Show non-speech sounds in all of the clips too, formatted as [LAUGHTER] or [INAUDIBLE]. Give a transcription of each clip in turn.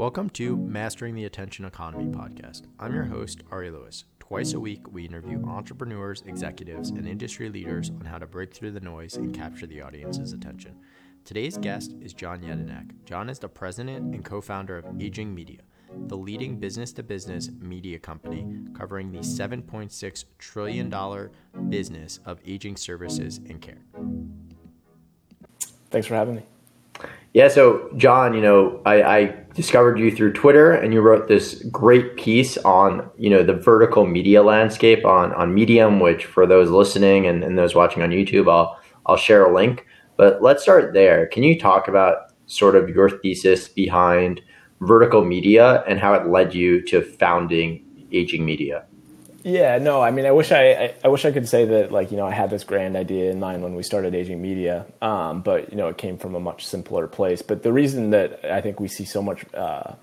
Welcome to Mastering the Attention Economy podcast. I'm your host, Ari Lewis. Twice a week, we interview entrepreneurs, executives, and industry leaders on how to break through the noise and capture the audience's attention. Today's guest is John Yedinak. John is the president and co founder of Aging Media, the leading business to business media company covering the $7.6 trillion business of aging services and care. Thanks for having me. Yeah, so John, you know, I, I, discovered you through Twitter, and you wrote this great piece on, you know, the vertical media landscape on on Medium. Which, for those listening and, and those watching on YouTube, I'll I'll share a link. But let's start there. Can you talk about sort of your thesis behind vertical media and how it led you to founding Aging Media? Yeah, no, I mean, I wish I, I, I, wish I could say that like you know I had this grand idea in mind when we started Aging Media, um, but you know it came from a much simpler place. But the reason that I think we see so much uh,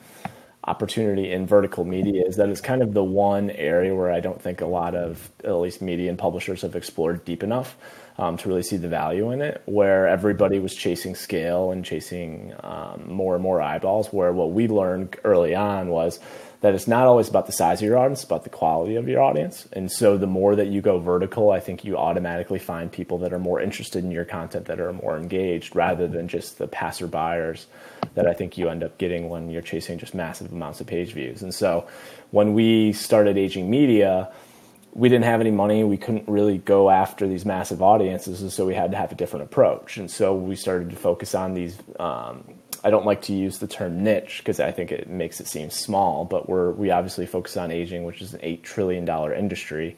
opportunity in vertical media is that it's kind of the one area where I don't think a lot of at least media and publishers have explored deep enough um, to really see the value in it. Where everybody was chasing scale and chasing um, more and more eyeballs. Where what we learned early on was that it's not always about the size of your audience, about the quality of your audience. And so the more that you go vertical, I think you automatically find people that are more interested in your content, that are more engaged, rather than just the passerbyers that I think you end up getting when you're chasing just massive amounts of page views. And so when we started Aging Media, we didn't have any money. We couldn't really go after these massive audiences, and so we had to have a different approach. And so we started to focus on these um, I don't like to use the term niche because I think it makes it seem small, but we're we obviously focus on aging, which is an eight trillion dollar industry,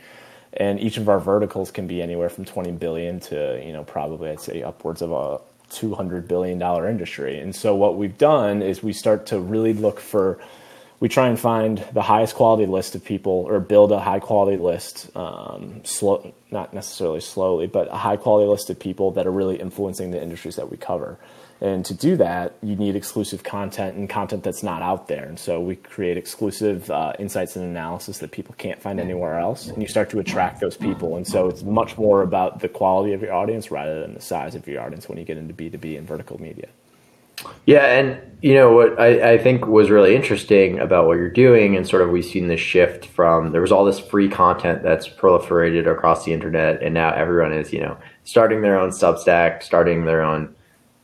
and each of our verticals can be anywhere from twenty billion to you know probably I'd say upwards of a two hundred billion dollar industry. And so what we've done is we start to really look for we try and find the highest quality list of people or build a high quality list um, slow not necessarily slowly but a high quality list of people that are really influencing the industries that we cover and to do that, you need exclusive content and content that's not out there. And so we create exclusive uh, insights and analysis that people can't find anywhere else. And you start to attract those people. And so it's much more about the quality of your audience rather than the size of your audience when you get into B2B and vertical media. Yeah, and you know what I, I, think was really interesting about what you're doing, and sort of we've seen this shift from there was all this free content that's proliferated across the internet, and now everyone is you know starting their own Substack, starting their own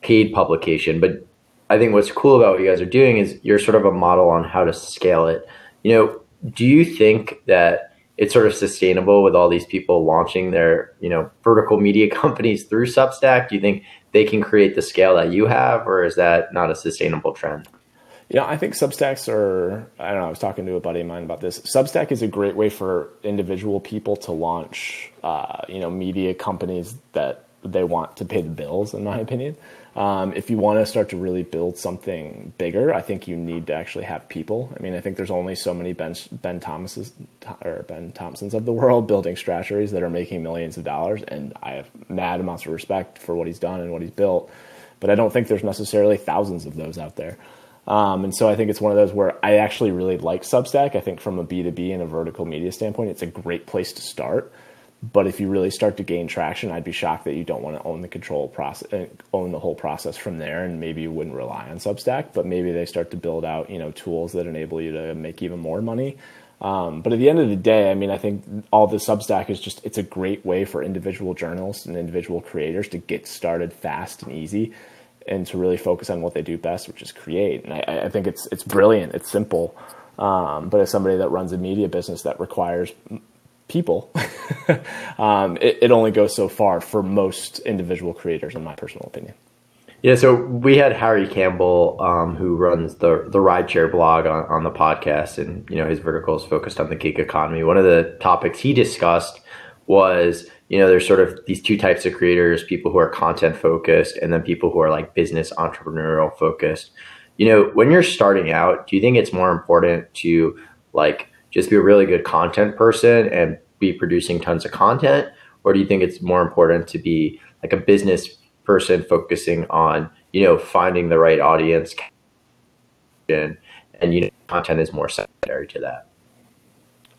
paid publication. But I think what's cool about what you guys are doing is you're sort of a model on how to scale it. You know, do you think that it's sort of sustainable with all these people launching their, you know, vertical media [LAUGHS] companies through Substack? Do you think they can create the scale that you have, or is that not a sustainable trend? Yeah, I think Substacks are. I don't know. I was talking to a buddy of mine about this. Substack is a great way for individual people to launch, uh, you know, media companies that they want to pay the bills. In my opinion, um, if you want to start to really build something bigger, I think you need to actually have people. I mean, I think there's only so many Ben, ben Thomases or Ben Thompsons of the world [LAUGHS] building Stratecheries that are making millions of dollars, and I have mad amounts of respect for what he's done and what he's built. But I don't think there's necessarily thousands of those out there. Um, and so I think it's one of those where I actually really like Substack. I think from a B2B and a vertical media standpoint, it's a great place to start. But if you really start to gain traction, I'd be shocked that you don't want to own the control process, uh, own the whole process from there, and maybe you wouldn't rely on Substack. But maybe they start to build out, you know, tools that enable you to make even more money. Um, but at the end of the day, I mean, I think all the Substack is just it's a great way for individual journalists and individual creators to get started fast and easy, and to really focus on what they do best, which is create. And I, I think it's it's brilliant. It's simple. Um, but as somebody that runs a media business that requires people, [LAUGHS] um, it, it, only goes so far for most individual creators, in my personal opinion. Yeah, so we had Harry Campbell, um, who runs the the rideshare blog on, on the podcast, and you know his vertical is focused on the gig economy. One of the topics he discussed was you know there's sort of these two types of creators: people who are content focused, and then people who are like business entrepreneurial focused. You know, when you're starting out, do you think it's more important to like just be a really good content person and be producing tons of content? Or do you think it's more important to be like a business person focusing on, you know, finding the right audience and, you know, content is more secondary to that?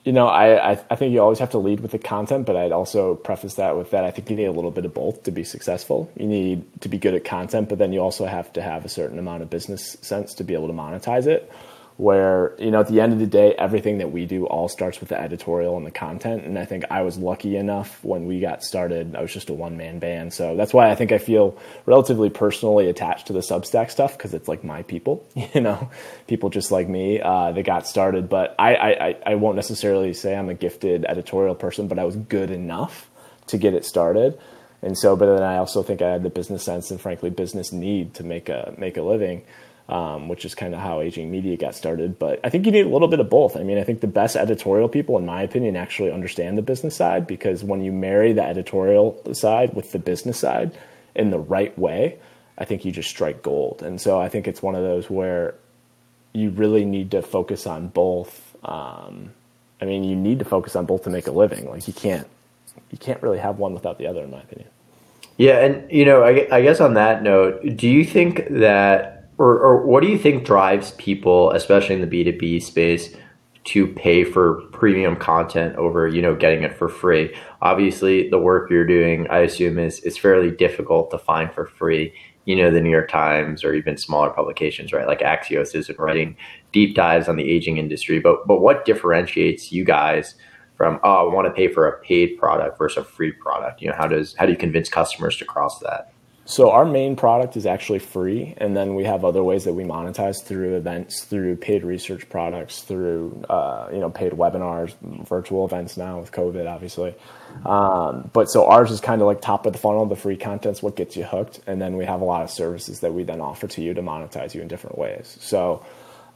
you know, I, I, I think you always have to lead with the content, but I'd also preface that with that I think you need a little bit of both to be successful. You need to be good at content, but then you also have to have a certain amount of business sense to be able to monetize it where you know at the end of the day everything that we do all starts with the editorial and the content. And i think i was lucky enough when we got started i was just a one man band. So that's why i think i feel relatively personally attached to the substack stuff because it's like my people [LAUGHS] you know people just like me uh, that got started. But I, I i won't necessarily say i'm a gifted editorial person but i was good enough to get it started. And so but then i also think i had the business sense and frankly business need to make a make a living um, which is kind of how aging media got started. But I think you need a little bit of both. I mean, I think the best editorial people, in my opinion, actually understand the business side because when you marry the editorial side with the business side in the right way, I think you just strike gold. And so I think it's one of those where you really need to focus on both. Um, I mean, you need to focus on both to make a living. Like you can't, you can't really have one without the other, in my opinion. Yeah, and you know, I, I guess on that note, do you think that or, or what do you think drives people, especially in the B two B space, to pay for premium content over you know getting it for free? Obviously, the work you're doing, I assume, is is fairly difficult to find for free. You know, the New York Times or even smaller publications, right? Like Axios isn't writing deep dives on the aging industry, but but what differentiates you guys? from oh I want to pay for a paid product versus a free product. You know, how does how do you convince customers to cross that? So our main product is actually free, and then we have other ways that we monetize through events, through paid research products, through uh, you know paid webinars, virtual events now with COVID, obviously. Um, but so ours is kind of like top of the funnel. The free content's what gets you hooked, and then we have a lot of services that we then offer to you to monetize you in different ways. So.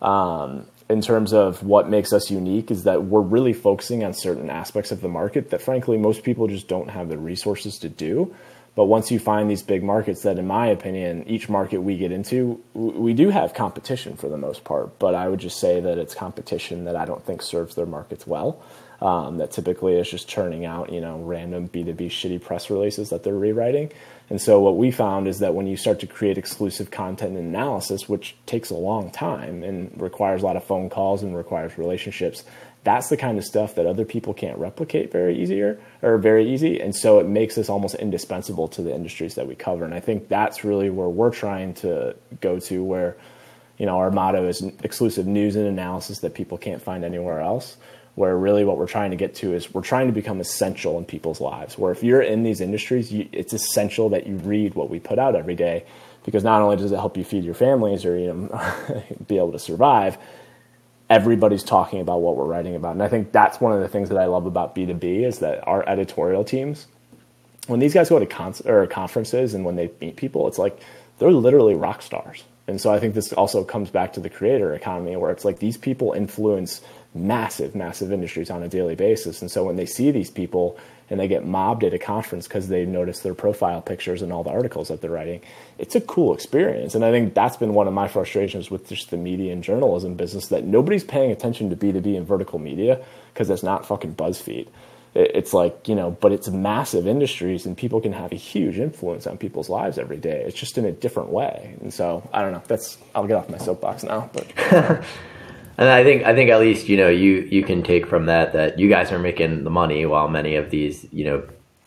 Um, in terms of what makes us unique is that we're really focusing on certain aspects of the market that frankly most people just don't have the resources to do but once you find these big markets, that in my opinion, each market we get into, we do have competition for the most part. But I would just say that it's competition that I don't think serves their markets well. Um, that typically is just churning out, you know, random B2B shitty press releases that they're rewriting. And so what we found is that when you start to create exclusive content and analysis, which takes a long time and requires a lot of phone calls and requires relationships, that's the kind of stuff that other people can't replicate very easier or very easy and so it makes us almost indispensable to the industries that we cover. And i think that's really where we're trying to go to where you know our motto is exclusive news and analysis that people can't find anywhere else where really what we're trying to get to is we're trying to become essential in people's lives where if you're in these industries you, it's essential that you read what we put out every day because not only does it help you feed your families or you know [LAUGHS] be able to survive everybody's talking about what we're writing about. And I think that's one of the things that I love about B2B is that our editorial teams, when these guys go to con- or conferences and when they meet people, it's like they're literally rock stars. And so I think this also comes back to the creator economy where it's like these people influence massive, massive industries on a daily basis. And so when they see these people and they get mobbed at a conference because they notice their profile pictures and all the articles that they're writing, it's a cool experience. And I think that's been one of my frustrations with just the media and journalism business that nobody's paying attention to B2B and vertical media because it's not fucking BuzzFeed. It's like, you know, but it's massive industries and people can have a huge influence on people's lives every day. It's just in a different way. And so I don't know. That's, I'll get off my soapbox now, but. [LAUGHS] And I think I think at least you know you you can take from that that you guys are making the money while many of these you know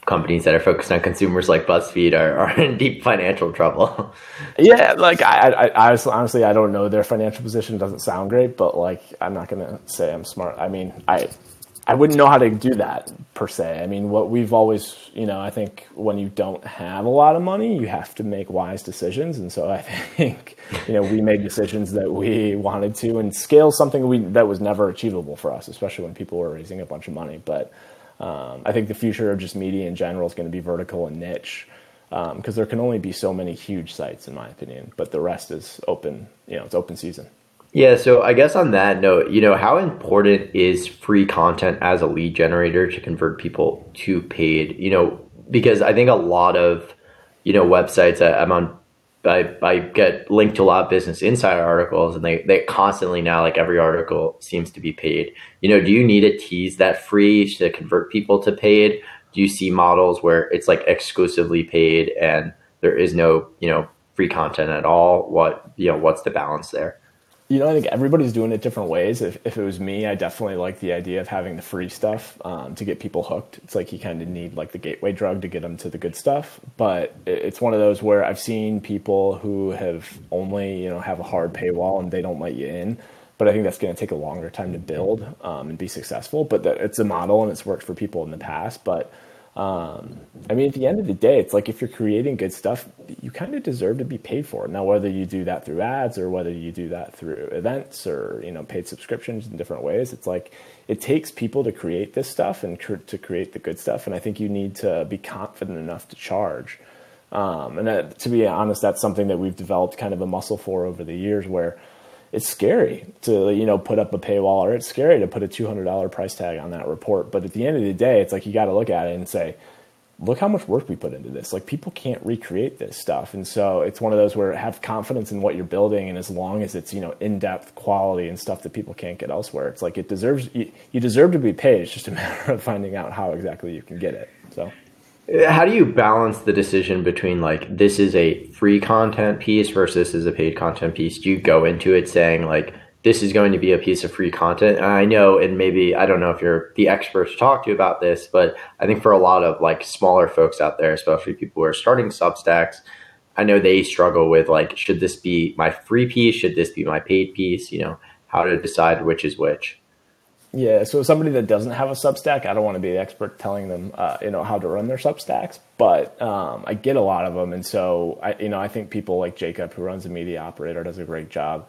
companies that are focused on consumers like BuzzFeed are, [LAUGHS] are in deep financial trouble. yeah, like I, I, I honestly I don't know their financial position. Doesn't sound great, but like I'm not gonna say I'm smart. I mean I I wouldn't know how to do that per se. I mean, what we've always, you know, I think when you don't have a lot of money, you have to make wise decisions. And so I [LAUGHS] think, you know, we made decisions that we wanted to and scale something we, that was never achievable for us, especially when people were raising a bunch of money. But um, I think the future of just media in general is going to be vertical and niche because um, there can only be so many huge sites, in my opinion. But the rest is open, you know, it's open season. Yeah, so I guess on that note, you know, how important is free content as a lead generator to convert people to paid? You know, because I think a lot of, you know, websites I'm on, I, I get linked to a lot of business insider articles and they, they constantly now, like every article seems to be paid. You know, do you need to tease that free to convert people to paid? Do you see models where it's like exclusively paid and there is no, you know, free content at all? What, you know, what's the balance there? You know, I think everybody's doing it different ways. If, if it was me, I definitely like the idea of having the free stuff um, to get people hooked. It's like you kind of need like the gateway drug to get them to the good stuff. But it's one of those where I've seen people who have only, you know, have a hard paywall and they don't let you in. But I think that's going to take a longer time to build um, and be successful. But that, it's a model and it's worked for people in the past. But um, I mean, at the end of the day, it's like if you're creating good stuff, you kind of deserve to be paid for it. Now, whether you do that through ads or whether you do that through events or you know paid subscriptions in different ways, it's like it takes people to create this stuff and cr- to create the good stuff. And I think you need to be confident enough to charge. Um, and that, to be honest, that's something that we've developed kind of a muscle for over the years, where it's scary to you know put up a paywall or it's scary to put a $200 price tag on that report. But at the end of the day it's like you got to look at it and say look how much work we put into this. Like people can't recreate this stuff. And so it's one of those where have confidence in what you're building and as long as it's you know in-depth quality and stuff that people can't get elsewhere. It's like it deserves you, you deserve to be paid. It's just a [LAUGHS] matter of finding out how exactly you can get it. So how do you balance the decision between like this is a free content piece versus this is a paid content piece? Do you go into it saying like this is going to be a piece of free content? And I know, and maybe I don't know if you're the expert to talk to about this, but I think for a lot of like smaller folks out there, especially people who are starting Substacks, I know they struggle with like, should this be my free piece? Should this be my paid piece? You know, how to decide which is which. Yeah, so somebody that doesn't have a Substack, I don't want to be the expert telling them, uh, you know, how to run their Substacks, but um, I get a lot of them, and so I, you know, I think people like Jacob, who runs a media operator, does a great job.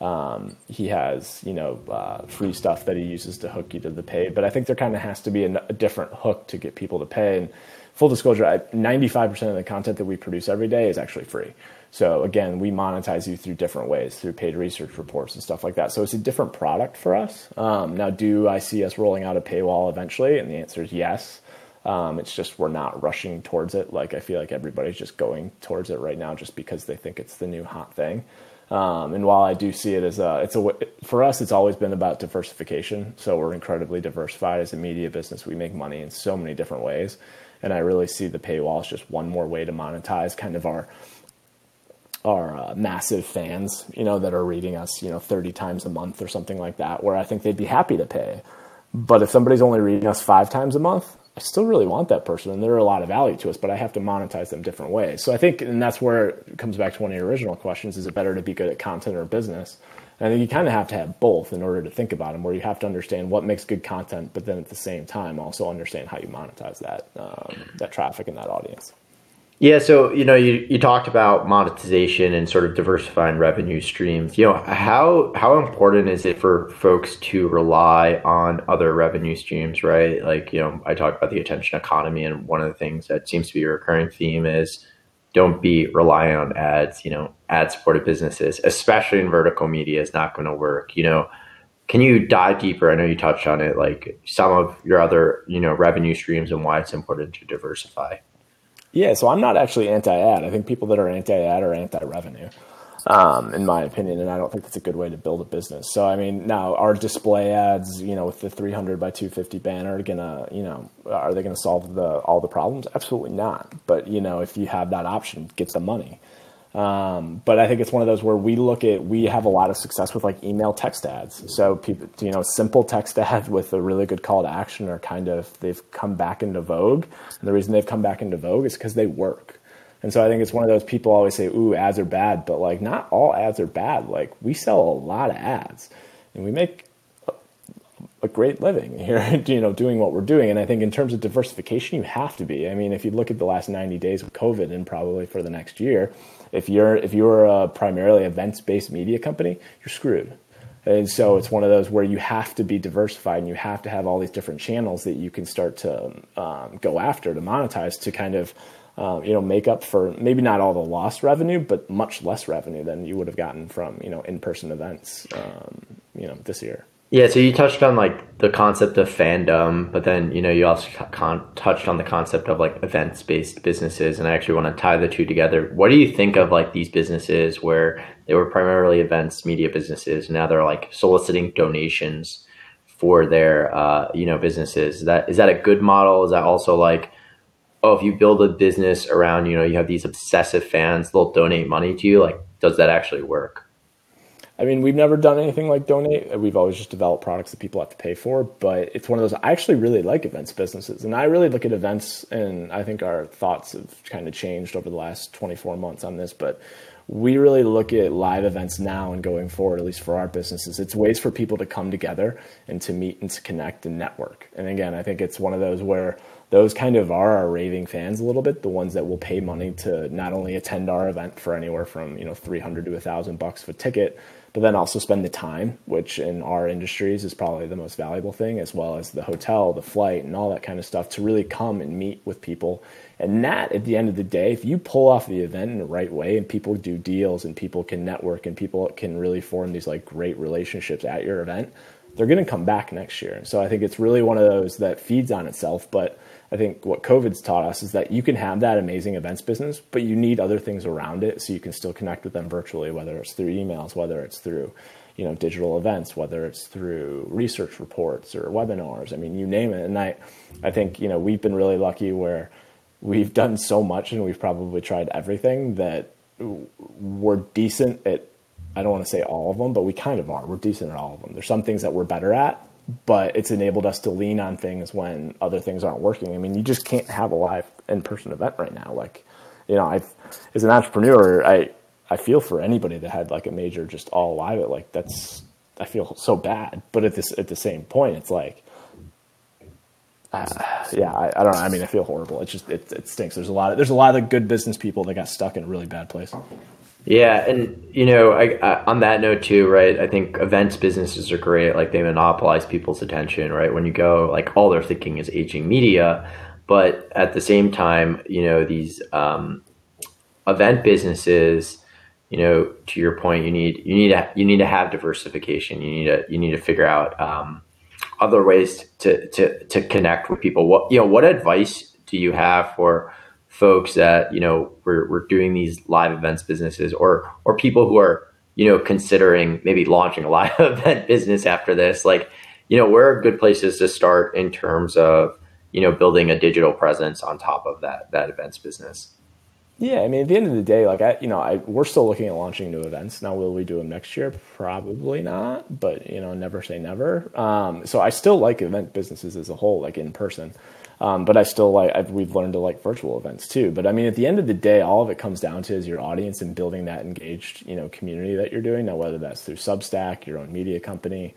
Um, he has, you know, uh, free stuff that he uses to hook you to the paid, but I think there kind of has to be a, a different hook to get people to pay. And full disclosure, ninety-five percent of the content that we produce every day is actually free. So again, we monetize you through different ways, through paid research reports and stuff like that. So it's a different product for us. Um, now, do I see us rolling out a paywall eventually? And the answer is yes. Um, it's just we're not rushing towards it. Like I feel like everybody's just going towards it right now, just because they think it's the new hot thing. Um, and while I do see it as a, it's a for us, it's always been about diversification. So we're incredibly diversified as a media business. We make money in so many different ways, and I really see the paywall as just one more way to monetize kind of our are uh, massive fans, you know, that are reading us, you know, 30 times a month or something like that, where I think they'd be happy to pay. But if somebody's only reading us five times a month, I still really want that person, and they're a lot of value to us, but I have to monetize them different ways. So I think, and that's where it comes back to one of your original questions: is it better to be good at content or business? And you kind of have to have both in order to think about them, where you have to understand what makes good content, but then at the same time also understand how you monetize that um, that traffic and that audience. Yeah, so you know, you, you talked about monetization and sort of diversifying revenue streams. You know, how how important is it for folks to rely on other revenue streams, right? Like, you know, I talked about the attention economy, and one of the things that seems to be a recurring theme is don't be relying on ads. You know, ad supported businesses, especially in vertical media, is not going to work. You know, can you dive deeper? I know you touched on it, like some of your other you know revenue streams and why it's important to diversify. Yeah, so I'm not actually anti-ad. I think people that are anti-ad are anti-revenue, um, in my opinion, and I don't think that's a good way to build a business. So I mean, now our display ads, you know, with the 300 by 250 banner, gonna, you know, are they gonna solve the all the problems? Absolutely not. But you know, if you have that option, get the money. Um, but I think it's one of those where we look at we have a lot of success with like email text ads. So people, you know, simple text [LAUGHS] ads with a really good call to action are kind of they've come back into vogue. And the reason they've come back into vogue is because they work. And so I think it's one of those people always say, "Ooh, ads are bad," but like not all ads are bad. Like we sell a lot of ads, and we make a great living here, [LAUGHS] you know, doing what we're doing. And I think in terms of diversification, you have to be. I mean, if you look at the last 90 days of COVID and probably for the next year, if you're if you're a primarily events based media company, you're screwed. And so it's one of those where you have to be diversified and you have to have all these different channels that you can start to um, go after to monetize to kind of um, you know make up for maybe not all the lost revenue, but much less revenue than you would have gotten from you know in person events um, you know this year. Yeah, so you touched on like the concept of fandom, but then you know you also con- touched on the concept of like events based businesses, and I actually want to tie the two together. What do you think of like these businesses where they were primarily events media businesses, now they're like soliciting donations for their uh, you know businesses? Is that is that a good model? Is that also like oh, if you build a business around you know you have these obsessive fans, they'll donate money to you? Like, does that actually work? I mean, we've never done anything like donate. We've always just developed products that people have to pay for. But it's one of those. I actually really like events businesses, and I really look at events. And I think our thoughts have kind of changed over the last 24 months on this. But we really look at live events now and going forward, at least for our businesses. It's ways for people to come together and to meet and to connect and network. And again, I think it's one of those where those kind of are our raving fans a little bit, the ones that will pay money to not only attend our event for anywhere from you know 300 to a thousand bucks for a ticket but then also spend the time, which in our industries is probably the most valuable thing, as well as the hotel, the flight, and all that kind of stuff to really come and meet with people. And that, at the end of the day, if you pull off the event in the right way and people do deals and people can network and people can really form these like great relationships at your event, they're going to come back next year. So I think it's really one of those that feeds on itself. But I think what COVID's taught us is that you can have that amazing events business, but you need other things around it so you can still connect with them virtually, whether it's through emails, whether it's through you know digital events, whether it's through research reports or webinars. I mean, you name it. And I, I think you know we've been really lucky where we've done so much and we've probably tried everything that we're decent at. I don't want to say all of them, but we kind of are. We're decent at all of them. There's some things that we're better at, but it's enabled us to lean on things when other things aren't working. I mean, you just can't have a live in-person event right now. Like, you know, I, as an entrepreneur, I, I feel for anybody that had like a major just all live. Like that's, I feel so bad. But at this, at the same point, it's like, uh, yeah, I, I, don't know. I mean, I feel horrible. It just, it, it stinks. There's a lot of, there's a lot of good business people that got stuck in a really bad place. Yeah, and you know, I, I, on that note too, right? I think events businesses are great. Like they monopolize people's attention, right? When you go, like all they're thinking is aging media, but at the same time, you know, these um, event businesses, you know, to your point, you need you need to you need to have diversification. You need to you need to figure out um, other ways to to to connect with people. What you know, what advice do you have for folks that you know we're, we're doing these live events businesses or or people who are you know considering maybe launching a live [LAUGHS] event business after this like you know where are good places to start in terms of you know building a digital presence on top of that that events business. Yeah i mean at the end of the day like i you know i we're still looking at launching new events. Now will we do them next year? Probably not but you know never say never. Um, so i still like event businesses as a whole like in person um, but I still like I've, we've learned to like virtual events too. But I mean, at the end of the day, all of it comes down to is your audience and building that engaged you know community that you're doing. Now, whether that's through Substack, your own media company,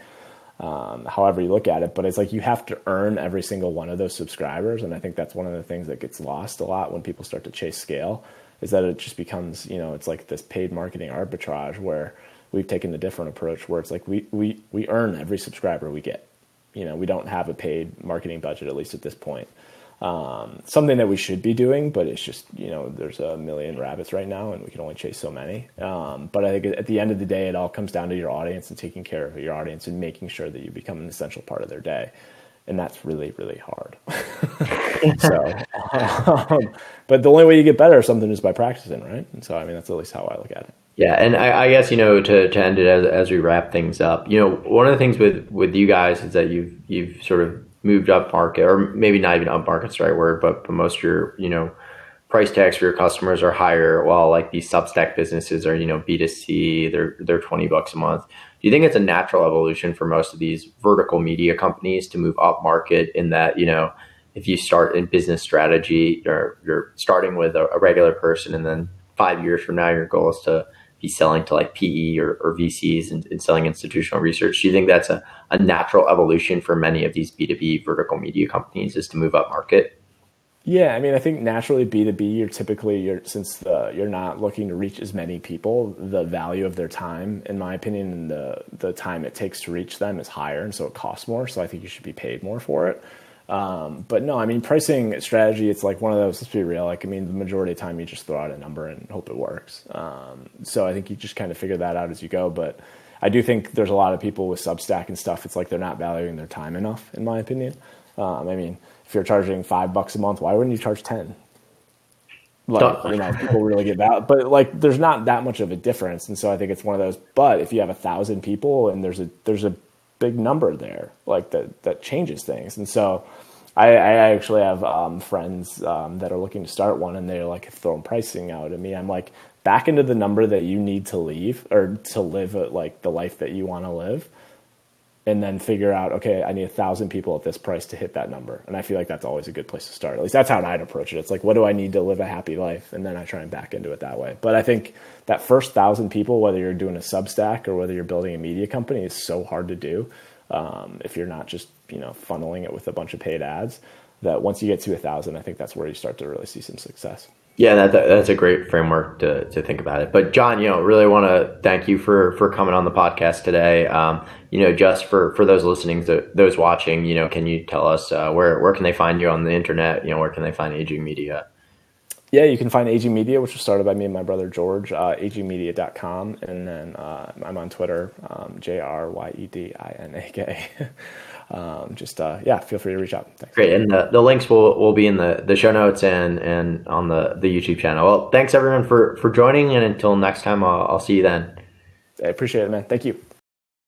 um, however you look at it, but it's like you have to earn every single one of those subscribers, and I think that's one of the things that gets lost a lot when people start to chase scale. Is that it just becomes you know it's like this paid marketing arbitrage where we've taken a different approach where it's like we we we earn every subscriber we get you know, we don't have a paid marketing budget, at least at this point. Um, something that we should be doing, but it's just, you know, there's a million rabbits right now and we can only chase so many. Um, but I think at the end of the day, it all comes down to your audience and taking care of your audience and making sure that you become an essential part of their day. And that's really, really hard. [LAUGHS] so, [LAUGHS] um, but the only way you get better at something is by practicing, right? And so, I mean, that's at least how I look at it. Yeah, and I, I, guess you know to, to end it as, as we wrap things up, you know, one of the things with with you guys is that you've you've sort of moved up market, or maybe not even up market's the right word, but, but most of your you know price tags for your customers are higher, while like these Substack businesses are you know B two C, they're they're twenty bucks a month. Do you think it's a natural evolution for most of these vertical media companies to move up market in that you know if you start in business strategy, you're you're starting with a, a regular person, and then five years from now your goal is to be selling to like PE or, or VCs and, and, selling institutional research. Do you think that's a, a natural evolution for many of these B2B vertical media companies is to move up market? Yeah, I mean, I think naturally B two B, you're typically you're since the, you're not looking to reach as many people, the value of their time, in my opinion, and the the time it takes to reach them is higher, and so it costs more. So I think you should be paid more for it. Um, but no, I mean, pricing strategy, it's like one of those, let's be real. Like, I mean, the majority of the time you just throw out a number and hope it works. Um, so I think you just kind of figure that out as you go. But I do think there's a lot of people with Substack and stuff. It's like they're not valuing their time enough, in my opinion. Um, I mean, if you're charging five bucks a month, why wouldn't you charge 10? Like, you know, people really get that, but like, there's not that much of a difference. And so I think it's one of those, but if you have a thousand people and there's a, there's a big number there, like that, that changes things. And so, I, I actually have um, friends um, that are looking to start one, and they're like throwing pricing out at me. I'm like, back into the number that you need to leave or to live like the life that you want to live and then figure out okay i need a thousand people at this price to hit that number. And i feel like that's always a good place to start. At least that's how i'd approach it. It's like what do i need to live a happy life? And then i try and back into it that way. But i think that first thousand people whether you're doing a substack or whether you're building a media company is so hard to do um, if you're not just you know funneling it with a bunch of paid ads that once you get to a thousand i think that's where you start to really see some success yeah, that, that's a great framework to, to think about it. But John, you know, really want to thank you for for coming on the podcast today. Um, you know, just for for those listening, to, those watching, you know, can you tell us uh, where where can they find you on the internet? You know, where can they find Aging Media? Yeah, you can find Aging Media, which was started by me and my brother George, uh, agingmedia.com. And then uh, I'm on Twitter, um, J R Y E D I N A K. [LAUGHS] um, just uh, yeah, feel free to reach out. Thanks. Great, and the, the links will, will be in the, the show notes and and on the, the YouTube channel. Well, thanks everyone for for joining, and until next time, I'll, I'll see you then. I appreciate it, man. Thank you.